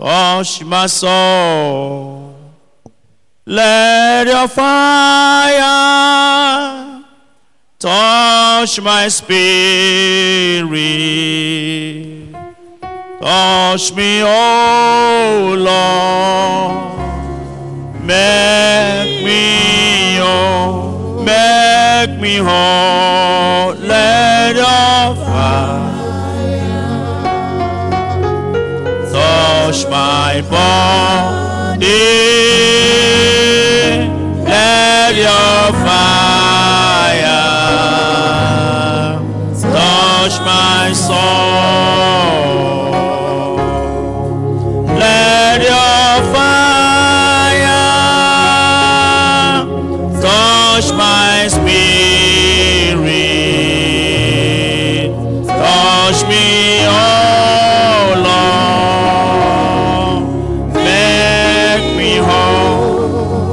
Touch my soul. Let your fire touch my spirit. Touch me, oh Lord. Make me whole. Make me whole. Let my body. Let your fire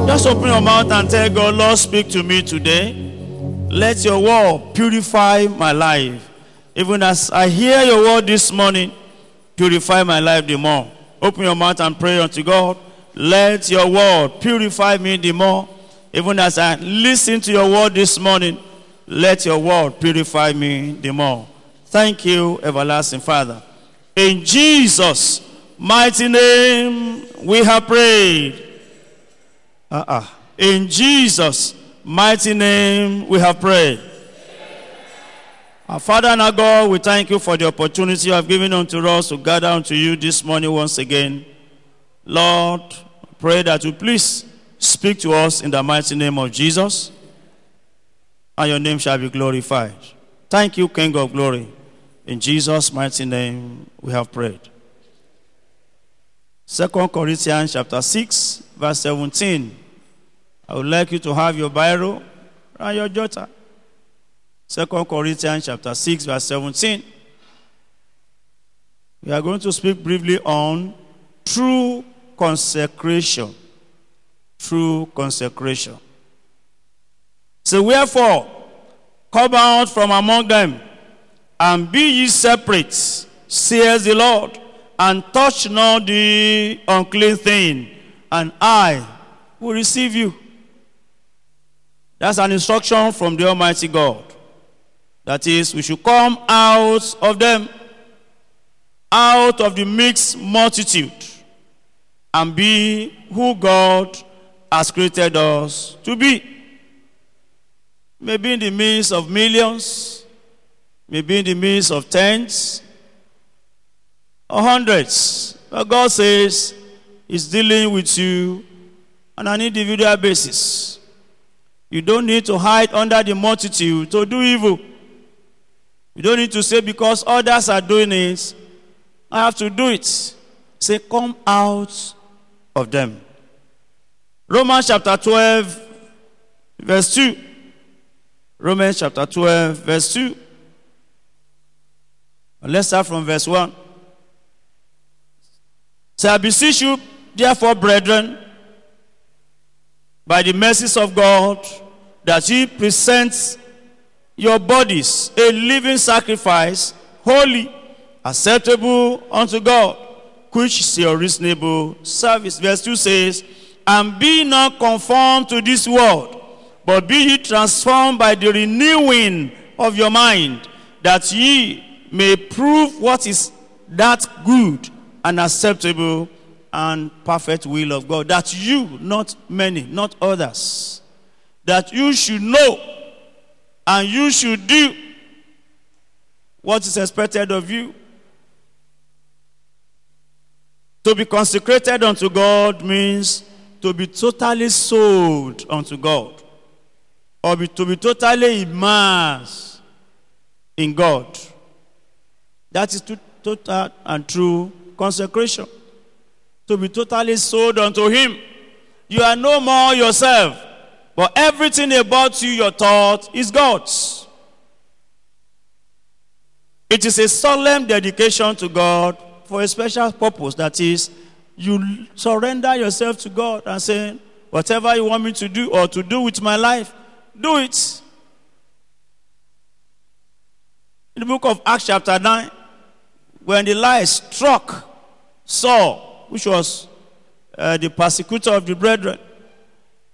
Just open your mouth and tell God, Lord, speak to me today. Let your word purify my life. Even as I hear your word this morning, purify my life the more. Open your mouth and pray unto God. Let your word purify me the more. Even as I listen to your word this morning, let your word purify me the more. Thank you, everlasting Father. In Jesus' mighty name, we have prayed. Uh-uh. In Jesus' mighty name, we have prayed. Our Father and our God, we thank you for the opportunity you have given unto us to gather unto you this morning once again. Lord, pray that you please speak to us in the mighty name of Jesus, and your name shall be glorified. Thank you, King of glory. In Jesus' mighty name, we have prayed. Second Corinthians chapter 6, verse 17. I would like you to have your Bible and your jotter. Second Corinthians chapter 6, verse 17. We are going to speak briefly on true consecration. True consecration. So wherefore, come out from among them, and be ye separate, says the Lord, and touch not the unclean thing, and I will receive you. That's an instruction from the Almighty God. That is, we should come out of them, out of the mixed multitude, and be who God has created us to be. Maybe in the midst of millions, maybe in the midst of tens or hundreds. But God says He's dealing with you on an individual basis. You don't need to hide under the multitude to do evil. You don't need to say because others are doing it, I have to do it. Say, come out of them. Romans chapter 12, verse 2. Romans chapter 12, verse 2. Let's start from verse 1. So I beseech you, therefore, brethren, by the mercies of God, that ye present your bodies a living sacrifice, holy, acceptable unto God, which is your reasonable service. Verse 2 says, And be not conformed to this world, but be ye transformed by the renewing of your mind, that ye may prove what is that good and acceptable and perfect will of God. That you, not many, not others, that you should know and you should do what is expected of you. To be consecrated unto God means to be totally sold unto God, or be, to be totally immersed in God. That is to, total and true consecration. To be totally sold unto Him. You are no more yourself, but everything about you, your thought, is God's. It is a solemn dedication to God for a special purpose. That is, you surrender yourself to God and say, whatever you want me to do or to do with my life, do it. In the book of Acts, chapter 9, when the lies struck Saul, which was uh, the persecutor of the brethren.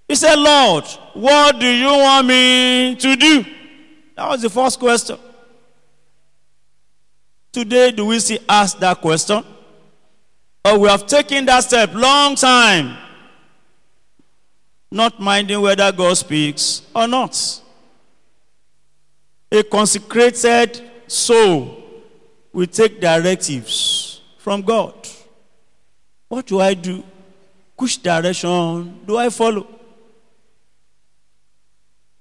He said, Lord, what do you want me to do? That was the first question. Today, do we see ask that question? Or we have taken that step long time, not minding whether God speaks or not. A consecrated soul will take directives from God. What do I do? Which direction do I follow?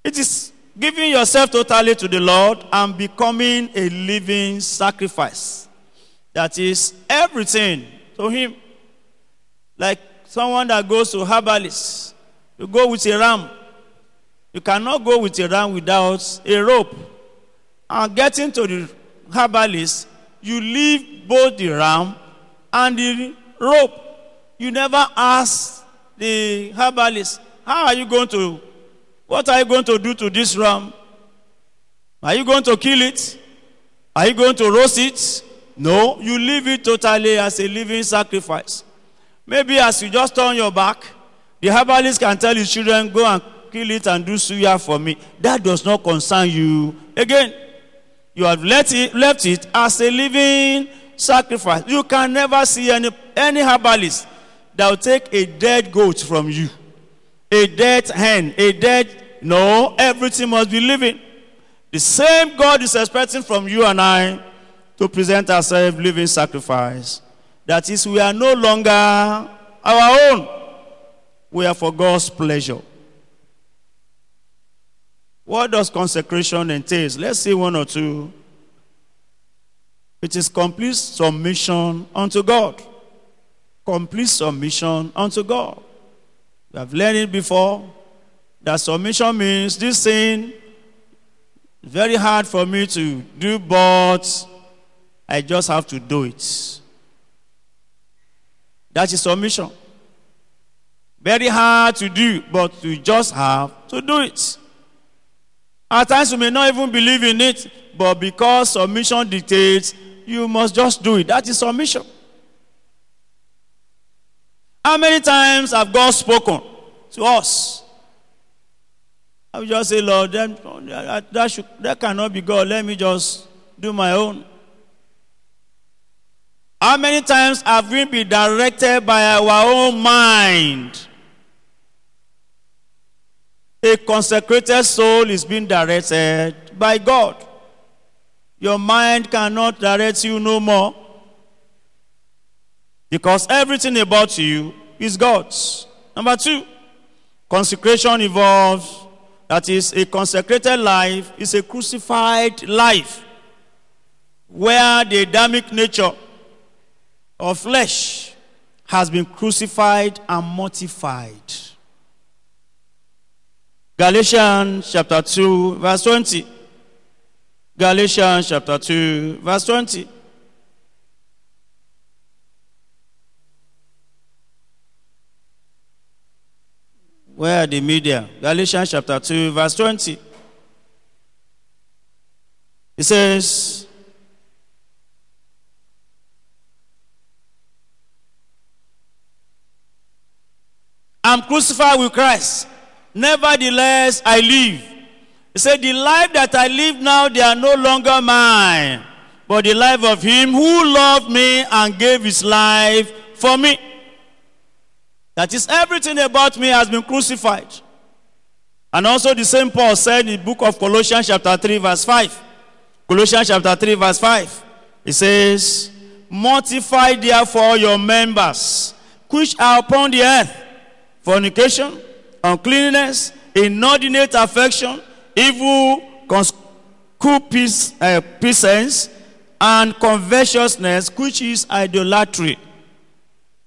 It is giving yourself totally to the Lord and becoming a living sacrifice. That is everything to Him. Like someone that goes to herbalist, you go with a ram. You cannot go with a ram without a rope. And getting to the herbalist, you leave both the ram and the rope. You never ask the herbalist, How are you going to what are you going to do to this ram? Are you going to kill it? Are you going to roast it? No, you leave it totally as a living sacrifice. Maybe as you just turn your back, the herbalist can tell his children, go and kill it and do suya for me. That does not concern you. Again, you have left it, left it as a living sacrifice. You can never see any, any herbalist that will take a dead goat from you, a dead hen, a dead no, everything must be living. The same God is expecting from you and I to present ourselves living sacrifice. That is, we are no longer our own. We are for God's pleasure. What does consecration entail? Let's see one or two. It is complete submission unto God. Complete submission unto God. We have learned it before. That submission means this thing very hard for me to do, but I just have to do it. That is submission. Very hard to do, but you just have to do it. At times you may not even believe in it, but because submission dictates, you must just do it. That is submission. How many times have God spoken to us? I would just say, Lord, that, that, should, that cannot be God. Let me just do my own. How many times have we been directed by our own mind? A consecrated soul is being directed by God. Your mind cannot direct you no more. Because everything about you is God's. Number two, consecration involves that is, a consecrated life is a crucified life where the Adamic nature of flesh has been crucified and mortified. Galatians chapter 2, verse 20. Galatians chapter 2, verse 20. Where are the media? Galatians chapter 2, verse 20. It says, I'm crucified with Christ. Nevertheless, I live. He said, The life that I live now, they are no longer mine, but the life of him who loved me and gave his life for me. That is, everything about me has been crucified. And also, the same Paul said in the book of Colossians, chapter 3, verse 5. Colossians, chapter 3, verse 5. He says, Mortify therefore your members, which are upon the earth fornication, uncleanness, inordinate affection, evil concupiscence, and covetousness, which is idolatry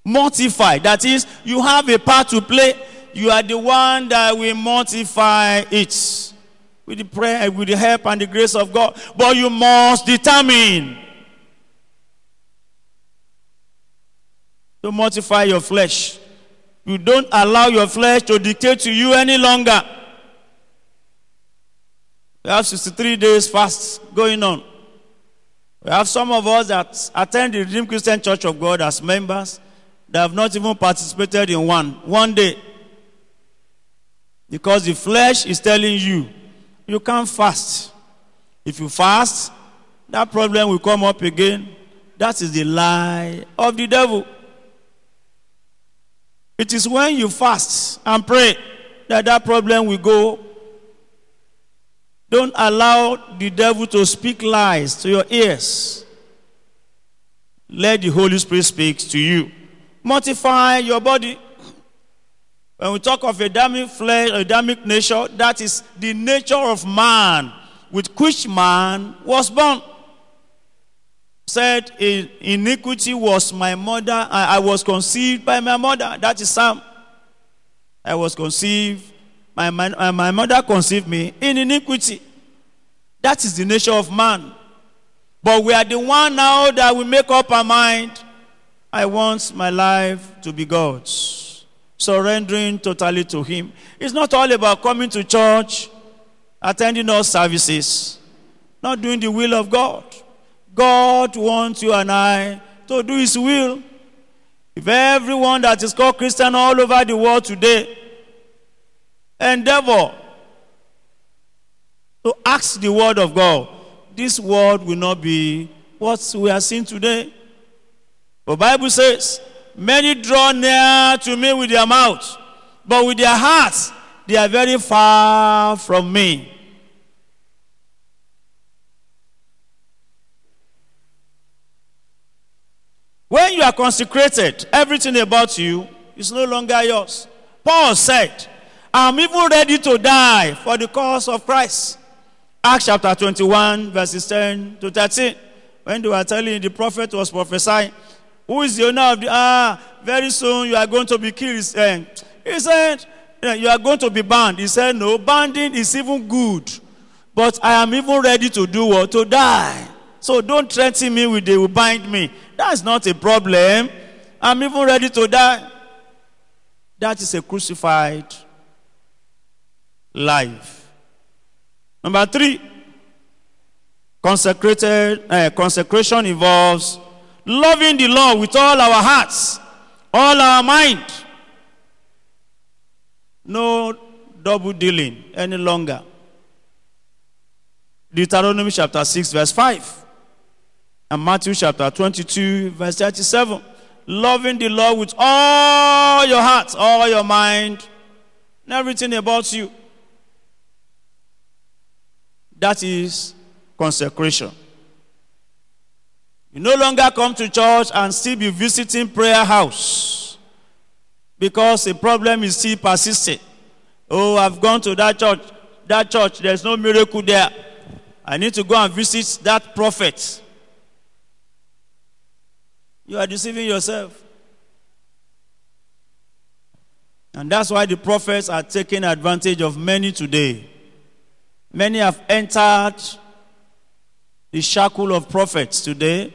mortify. That is, you have a part to play. You are the one that will mortify it with the prayer, with the help and the grace of God. But you must determine to mortify your flesh. You don't allow your flesh to dictate to you any longer. We have 63 days fast going on. We have some of us that attend the Redeemed Christian Church of God as members that have not even participated in one. One day. Because the flesh is telling you, you can't fast. If you fast, that problem will come up again. That is the lie of the devil. It is when you fast and pray that that problem will go. Don't allow the devil to speak lies to your ears. Let the Holy Spirit speak to you. Mortify your body. When we talk of Adamic flesh, Adamic nature, that is the nature of man with which man was born. Said, iniquity was my mother, I, was conceived by my mother. That is Psalm. I was conceived, my, my, uh, my mother conceived me in iniquity. That is the nature of man. But we are the one now that we make up our mind. I want my life to be God's. Surrendering totally to Him. It's not all about coming to church, attending all services, not doing the will of God. God wants you and I to do His will. If everyone that is called Christian all over the world today endeavor to ask the word of God, this world will not be what we are seeing today. The Bible says, Many draw near to me with their mouth, but with their hearts they are very far from me. When you are consecrated, everything about you is no longer yours. Paul said, I'm even ready to die for the cause of Christ. Acts chapter 21, verses 10 to 13. When they were telling the prophet was prophesying, Who is the owner of the ah, very soon you are going to be killed. He said, You are going to be banned. He said, No, banding is even good. But I am even ready to do what? To die. So don't threaten me with they will bind me. That's not a problem. I'm even ready to die. That is a crucified life. Number three, consecrated uh, consecration involves loving the Lord with all our hearts, all our mind. No double dealing any longer. Deuteronomy chapter 6, verse 5 and Matthew chapter 22, verse 37. Loving the Lord with all your heart, all your mind, and everything about you. That is consecration. You no longer come to church and still be visiting prayer house because the problem is still persisting. Oh, I've gone to that church. That church, there's no miracle there. I need to go and visit that prophet. You are deceiving yourself. And that's why the prophets are taking advantage of many today. Many have entered the shackle of prophets today,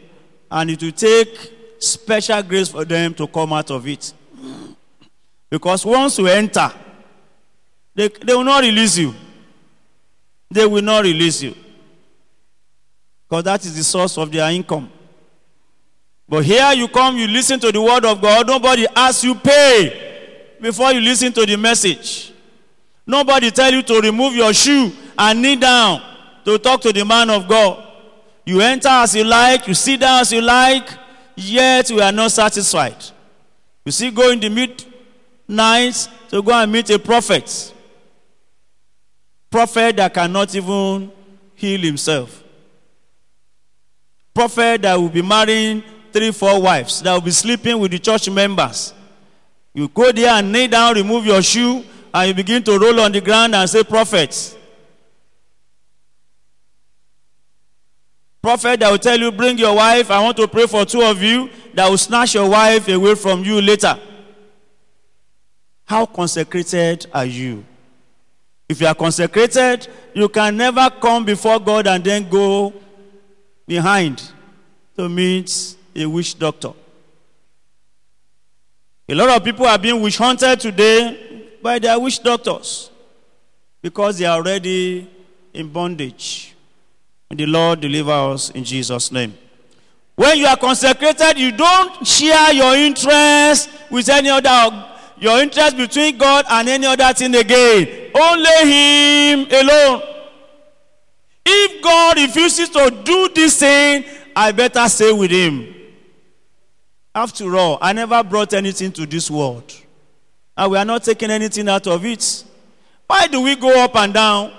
and it will take special grace for them to come out of it. Because once you enter, they, they will not release you. They will not release you. Because that is the source of their income. But here you come, you listen to the word of God. Nobody asks you pay before you listen to the message. Nobody tell you to remove your shoe and kneel down to talk to the man of God. You enter as you like, you sit down as you like, yet we are not satisfied. You see, go in the midnight to go and meet a prophet. Prophet that cannot even heal himself. Prophet that will be marrying three, four wives that will be sleeping with the church members. You go there and kneel down, remove your shoe, and you begin to roll on the ground and say, Prophet. Prophet that will tell you, Bring your wife, I want to pray for two of you, that will snatch your wife away from you later. How consecrated are you? If you are consecrated, you can never come before God and then go behind to meet a witch doctor. A lot of people are being witch hunted today by their witch doctors because they are already in bondage. And the Lord deliver us in Jesus' name. When you are consecrated, you don't share your interest with any other, your interest between God and any other thing again. Only Him alone. If God refuses to do this thing, I better stay with Him. After all, I never brought anything to this world. And we are not taking anything out of it. Why do we go up and down?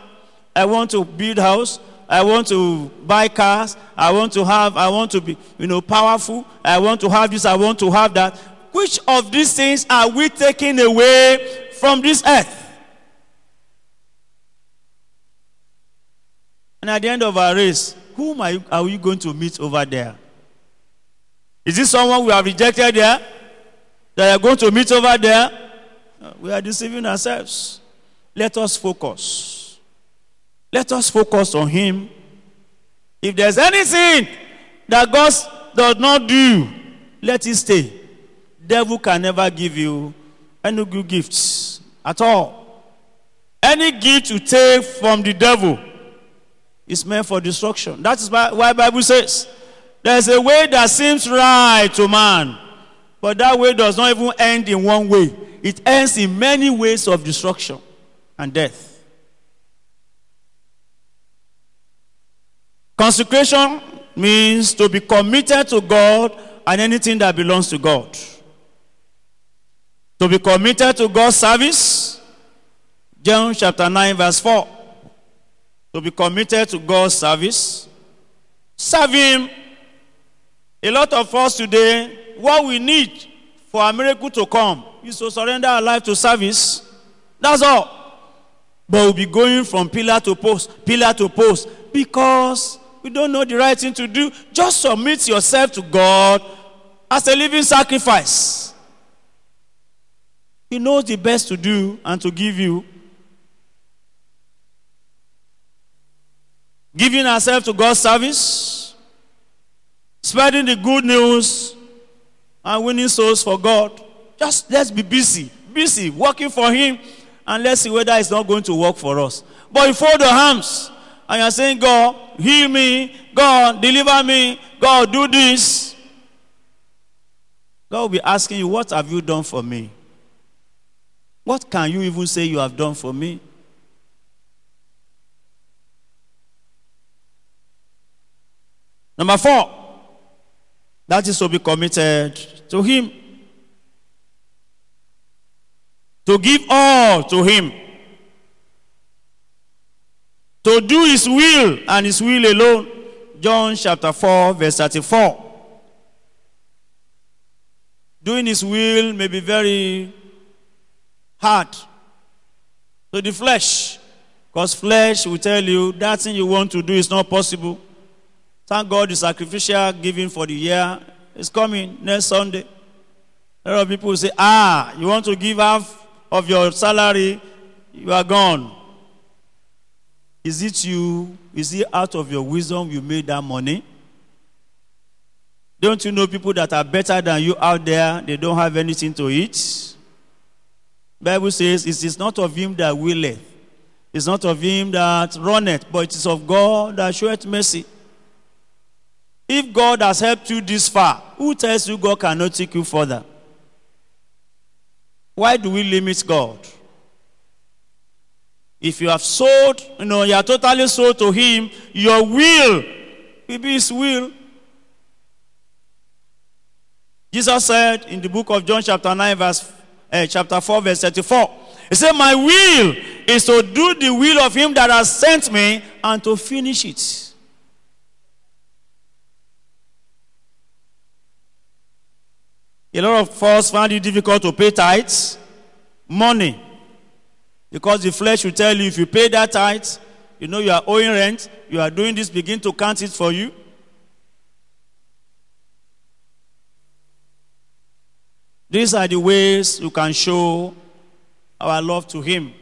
I want to build house. I want to buy cars. I want to have, I want to be, you know, powerful. I want to have this. I want to have that. Which of these things are we taking away from this earth? And at the end of our race, whom are, you, are we going to meet over there? Is this someone we have rejected there? That are going to meet over there? Uh, we are deceiving ourselves. Let us focus. Let us focus on Him. If there's anything that God does not do, let it stay. Devil can never give you any good gifts at all. Any gift you take from the devil is meant for destruction. That is why, Bible says there's a way that seems right to man, but that way does not even end in one way. It ends in many ways of destruction and death. Consecration means to be committed to God and anything that belongs to God. To be committed to God's service, John chapter 9, verse 4. To be committed to God's service, serve Him. A lot of us today, what we need for a miracle to come is to surrender our life to service. That's all. But we'll be going from pillar to post, pillar to post, because we don't know the right thing to do. Just submit yourself to God as a living sacrifice. He knows the best to do and to give you. Giving ourselves to God's service, spreading the good news, and winning souls for God. Just let's be busy, busy, working for Him, and let's see whether it's not going to work for us. But you fold your arms and you're saying, God, heal me, God, deliver me, God, do this. God will be asking you, What have you done for me? What can you even say you have done for me? Number four, that is to be committed to Him. To give all to Him. To do His will and His will alone. John chapter 4, verse 34. Doing His will may be very hard to the flesh. Because flesh will tell you that thing you want to do is not possible. Thank God the sacrificial giving for the year is coming next Sunday. A lot of people say, Ah, you want to give half of your salary, you are gone. Is it you? Is it out of your wisdom you made that money? Don't you know people that are better than you out there? They don't have anything to eat. Bible says, It is not of him that willeth, it's not of him that runneth, but it is of God that showeth mercy. If God has helped you this far, who tells you God cannot take you further? Why do we limit God? If you have sold, you know, you are totally sold to Him, your will will be His will. Jesus said in the book of John, chapter 9, verse uh, chapter 4, verse 34. He said, My will is to do the will of him that has sent me and to finish it. A lot of us find it difficult to pay tithes, money, because the flesh will tell you if you pay that tithe, you know you are owing rent, you are doing this, begin to count it for you. These are the ways you can show our love to Him.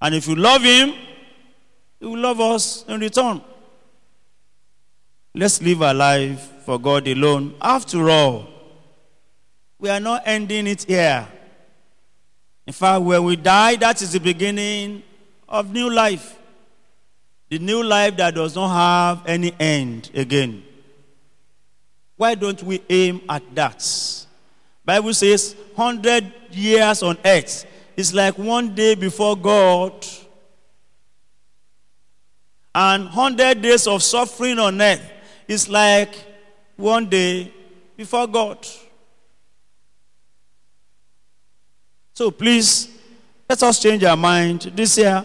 And if you love Him, He will love us in return. Let's live our life for God alone. After all, we are not ending it here. In fact, when we die, that is the beginning of new life. The new life that does not have any end again. Why don't we aim at that? Bible says 100 years on earth is like one day before God. And 100 days of suffering on earth is like one day before God. So please, let us change our mind this year.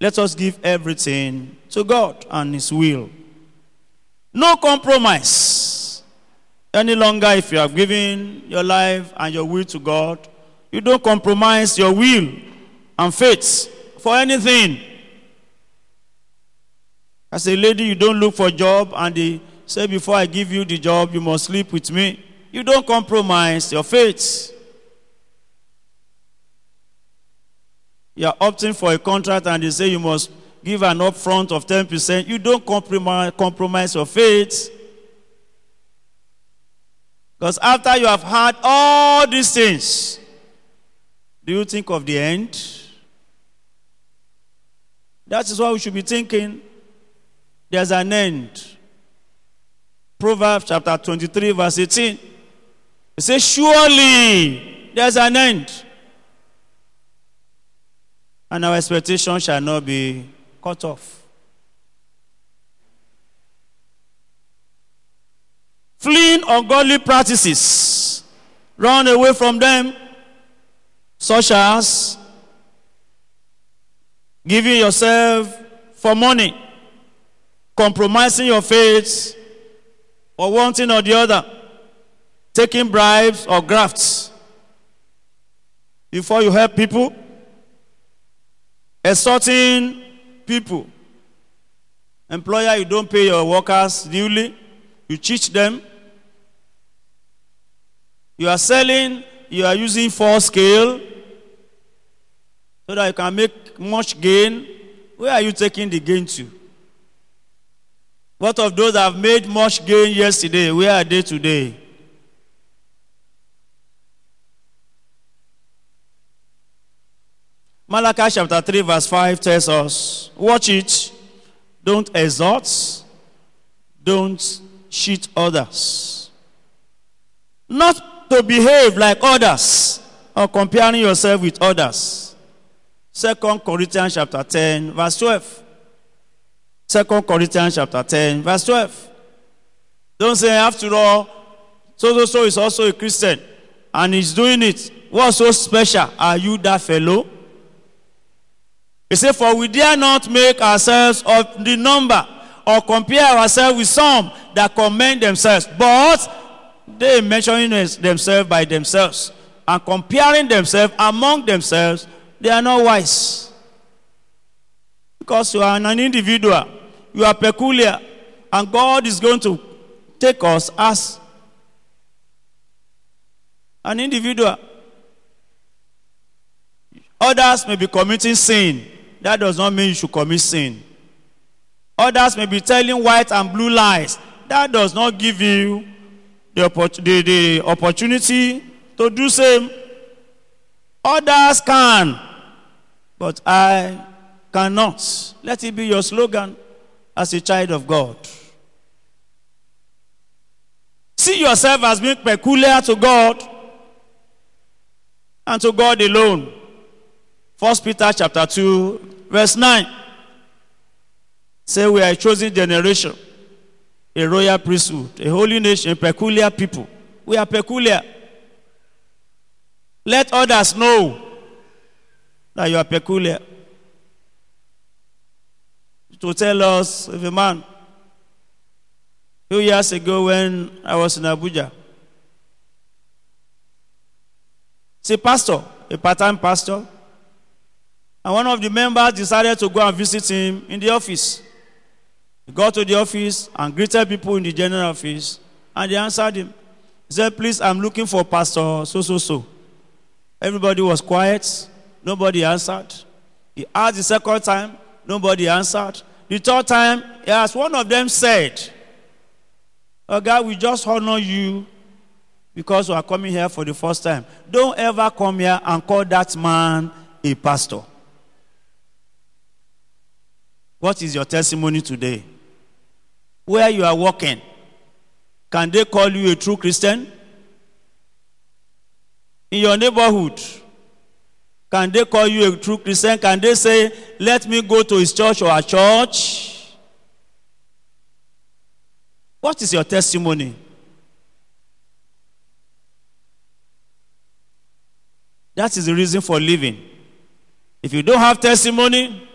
Let us give everything to God and His will. No compromise. Any longer, if you have given your life and your will to God, you don't compromise your will and faith for anything. As a lady, you don't look for a job and they say, Before I give you the job, you must sleep with me. You don't compromise your faith. You are opting for a contract and they say you must give an upfront of 10%. You don't compromise, compromise your faith. Because after you have had all these things, do you think of the end? That is what we should be thinking. There's an end. Proverbs chapter 23, verse 18. It says, Surely there's an end. And our expectation shall not be cut off. Fleeing ungodly practices, run away from them, such as giving yourself for money, compromising your faith, or one thing or the other, taking bribes or grafts before you help people, extorting people. Employer, you don't pay your workers duly, you cheat them. You are selling, you are using false scale so that you can make much gain. Where are you taking the gain to? What of those that have made much gain yesterday? Where are they today? Malachi chapter 3, verse 5 tells us watch it, don't exhort, don't cheat others. Not to behave like others or comparing yourself with others. Second Corinthians chapter 10, verse 12. Second Corinthians chapter 10, verse 12. Don't say, after all, so so so is also a Christian and he's doing it. What's so special? Are you that fellow? He said, For we dare not make ourselves of the number or compare ourselves with some that commend themselves, but they mentioning themselves by themselves and comparing themselves among themselves, they are not wise. Because you are an individual, you are peculiar, and God is going to take us as an individual. Others may be committing sin. That does not mean you should commit sin. Others may be telling white and blue lies. That does not give you the, the, the opportunity to do same. Others can, but I cannot. Let it be your slogan as a child of God. See yourself as being peculiar to God and to God alone. First Peter chapter 2, verse 9. Say we are a chosen generation, a royal priesthood, a holy nation, a peculiar people. We are peculiar. Let others know that you are peculiar. To tell us if a man, few years ago when I was in Abuja, see pastor, a part-time pastor, and one of the members decided to go and visit him in the office. He got to the office and greeted people in the general office, and they answered him. He said, Please, I'm looking for Pastor so so so. Everybody was quiet, nobody answered. He asked the second time, nobody answered. The third time, asked, one of them said, Oh God, we just honor you because we are coming here for the first time. Don't ever come here and call that man a pastor. What is your testimony today? Where you are walking, can they call you a true Christian? In your neighborhood, can they call you a true Christian? Can they say, let me go to his church or a church? What is your testimony? That is the reason for living. If you don't have testimony,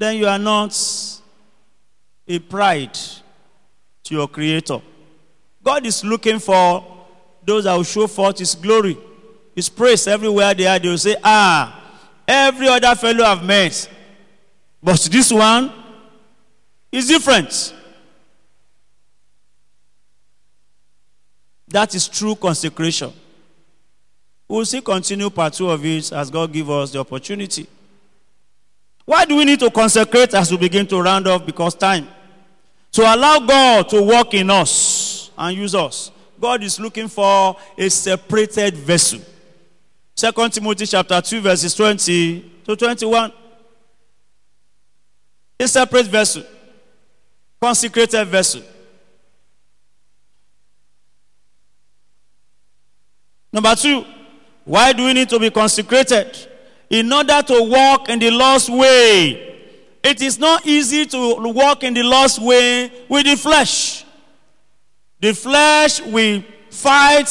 then you are not a pride to your creator. God is looking for those that will show forth his glory, his praise everywhere they are. They will say, Ah, every other fellow I've met, but this one is different. That is true consecration. We'll see continue part two of it as God give us the opportunity. Why do we need to consecrate as we begin to round off? Because time. To allow God to work in us and use us. God is looking for a separated vessel. Second Timothy chapter 2, verses 20 to 21. A separate vessel. Consecrated vessel. Number two, why do we need to be consecrated? In order to walk in the Lord's way. It is not easy to walk in the Lord's way with the flesh. The flesh will fight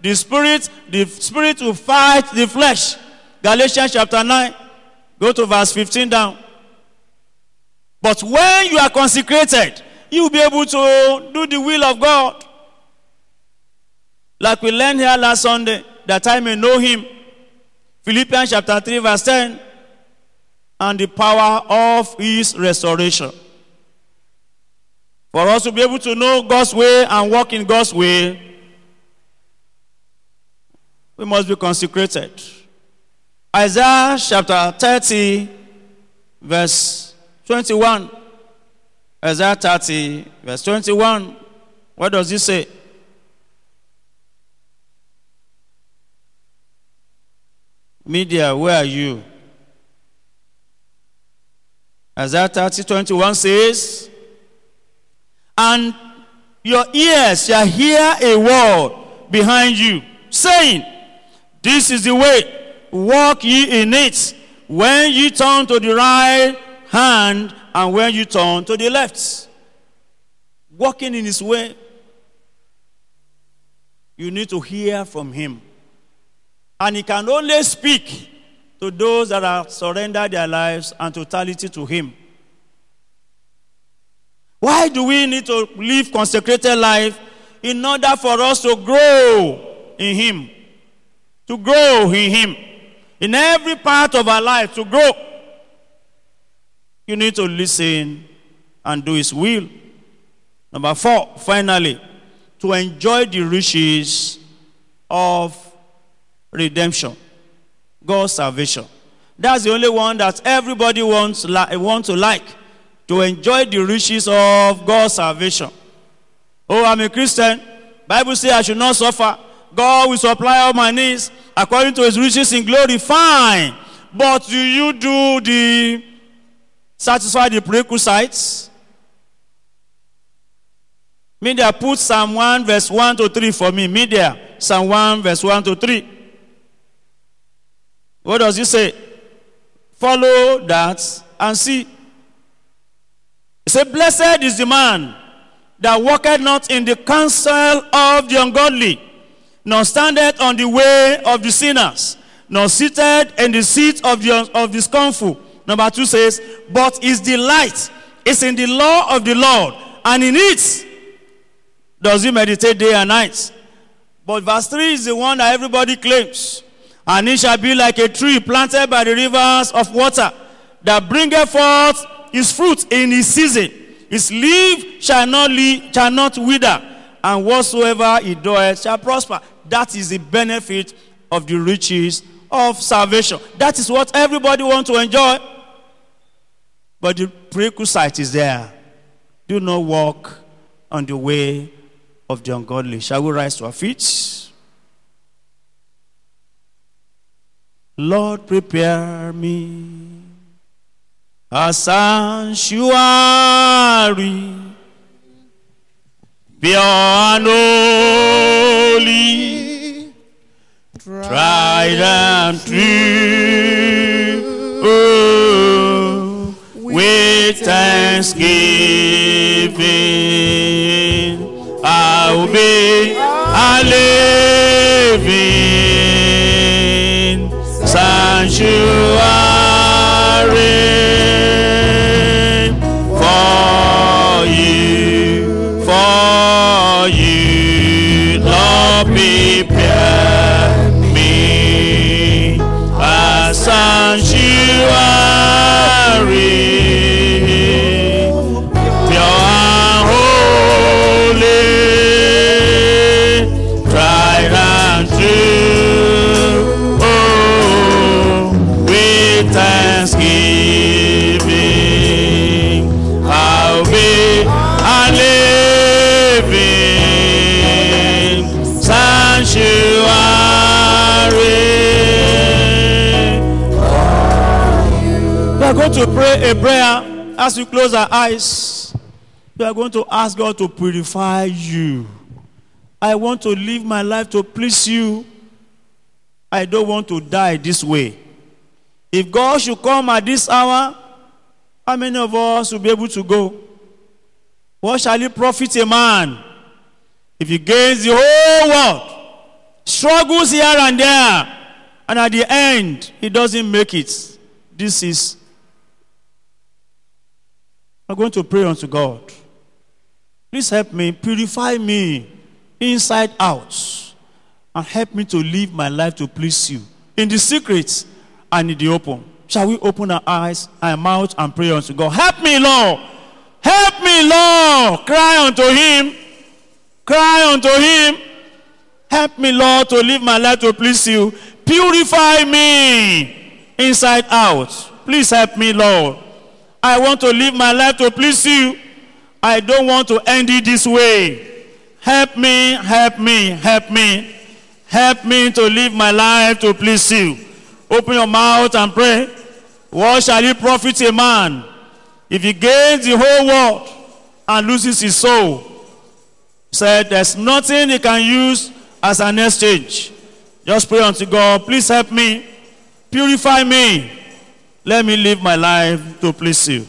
the spirit, the spirit will fight the flesh. Galatians chapter 9, go to verse 15 down. But when you are consecrated, you will be able to do the will of God. Like we learned here last Sunday, that I may know him. Philippians chapter 3, verse 10. And the power of his restoration. For us to be able to know God's way and walk in God's way, we must be consecrated. Isaiah chapter 30, verse 21. Isaiah 30, verse 21. What does it say? Media, where are you? Isaiah 30, 21 says, And your ears shall hear a word behind you, saying, This is the way, walk ye in it, when ye turn to the right hand and when you turn to the left. Walking in his way, you need to hear from him. And he can only speak to those that have surrendered their lives and totality to him. Why do we need to live consecrated life? In order for us to grow in him. To grow in him. In every part of our life, to grow. You need to listen and do his will. Number four, finally, to enjoy the riches of redemption, God's salvation. That's the only one that everybody wants, want to like, to enjoy the riches of God's salvation. Oh, I'm a Christian. Bible says I should not suffer. God will supply all my needs according to his riches in glory. Fine. But do you do the satisfy the prerequisites? Media, put Psalm 1 verse 1 to 3 for me. Media, Psalm 1 verse 1 to 3. What does he say? Follow that and see. He said, Blessed is the man that walketh not in the counsel of the ungodly, nor standeth on the way of the sinners, nor seated in the seat of the, of the scornful. Number two says, But his delight is in the law of the Lord, and in it does he meditate day and night. But verse 3 is the one that everybody claims. And he shall be like a tree planted by the rivers of water that bringeth forth his fruit in his season. His leaf shall not, leave, shall not wither, and whatsoever he doeth shall prosper. That is the benefit of the riches of salvation. That is what everybody wants to enjoy. But the prerequisite is there. Do not walk on the way of the ungodly. Shall we rise to our feet? Lord, prepare me a sanctuary, pure and holy, tried and true. With thanksgiving, I will be a living sanctuary are going to pray a prayer as we close our eyes. We are going to ask God to purify you. I want to live my life to please you. I don't want to die this way. If God should come at this hour, how many of us will be able to go? What shall it profit a man if he gains the whole world, struggles here and there, and at the end, he doesn't make it? This is. I'm going to pray unto God. Please help me, purify me inside out, and help me to live my life to please you in the secret and in the open. Shall we open our eyes and mouth and pray unto God? Help me, Lord. Help me, Lord. Cry unto Him. Cry unto Him. Help me, Lord, to live my life to please you. Purify me inside out. Please help me, Lord. I want to live my life to please you. I don't want to end it this way. Help me, help me, help me. Help me to live my life to please you. Open your mouth and pray. What shall it profit a man if he gains the whole world and loses his soul? Said there's nothing he can use as an exchange. Just pray unto God. Please help me. Purify me. Let me live my life to please you.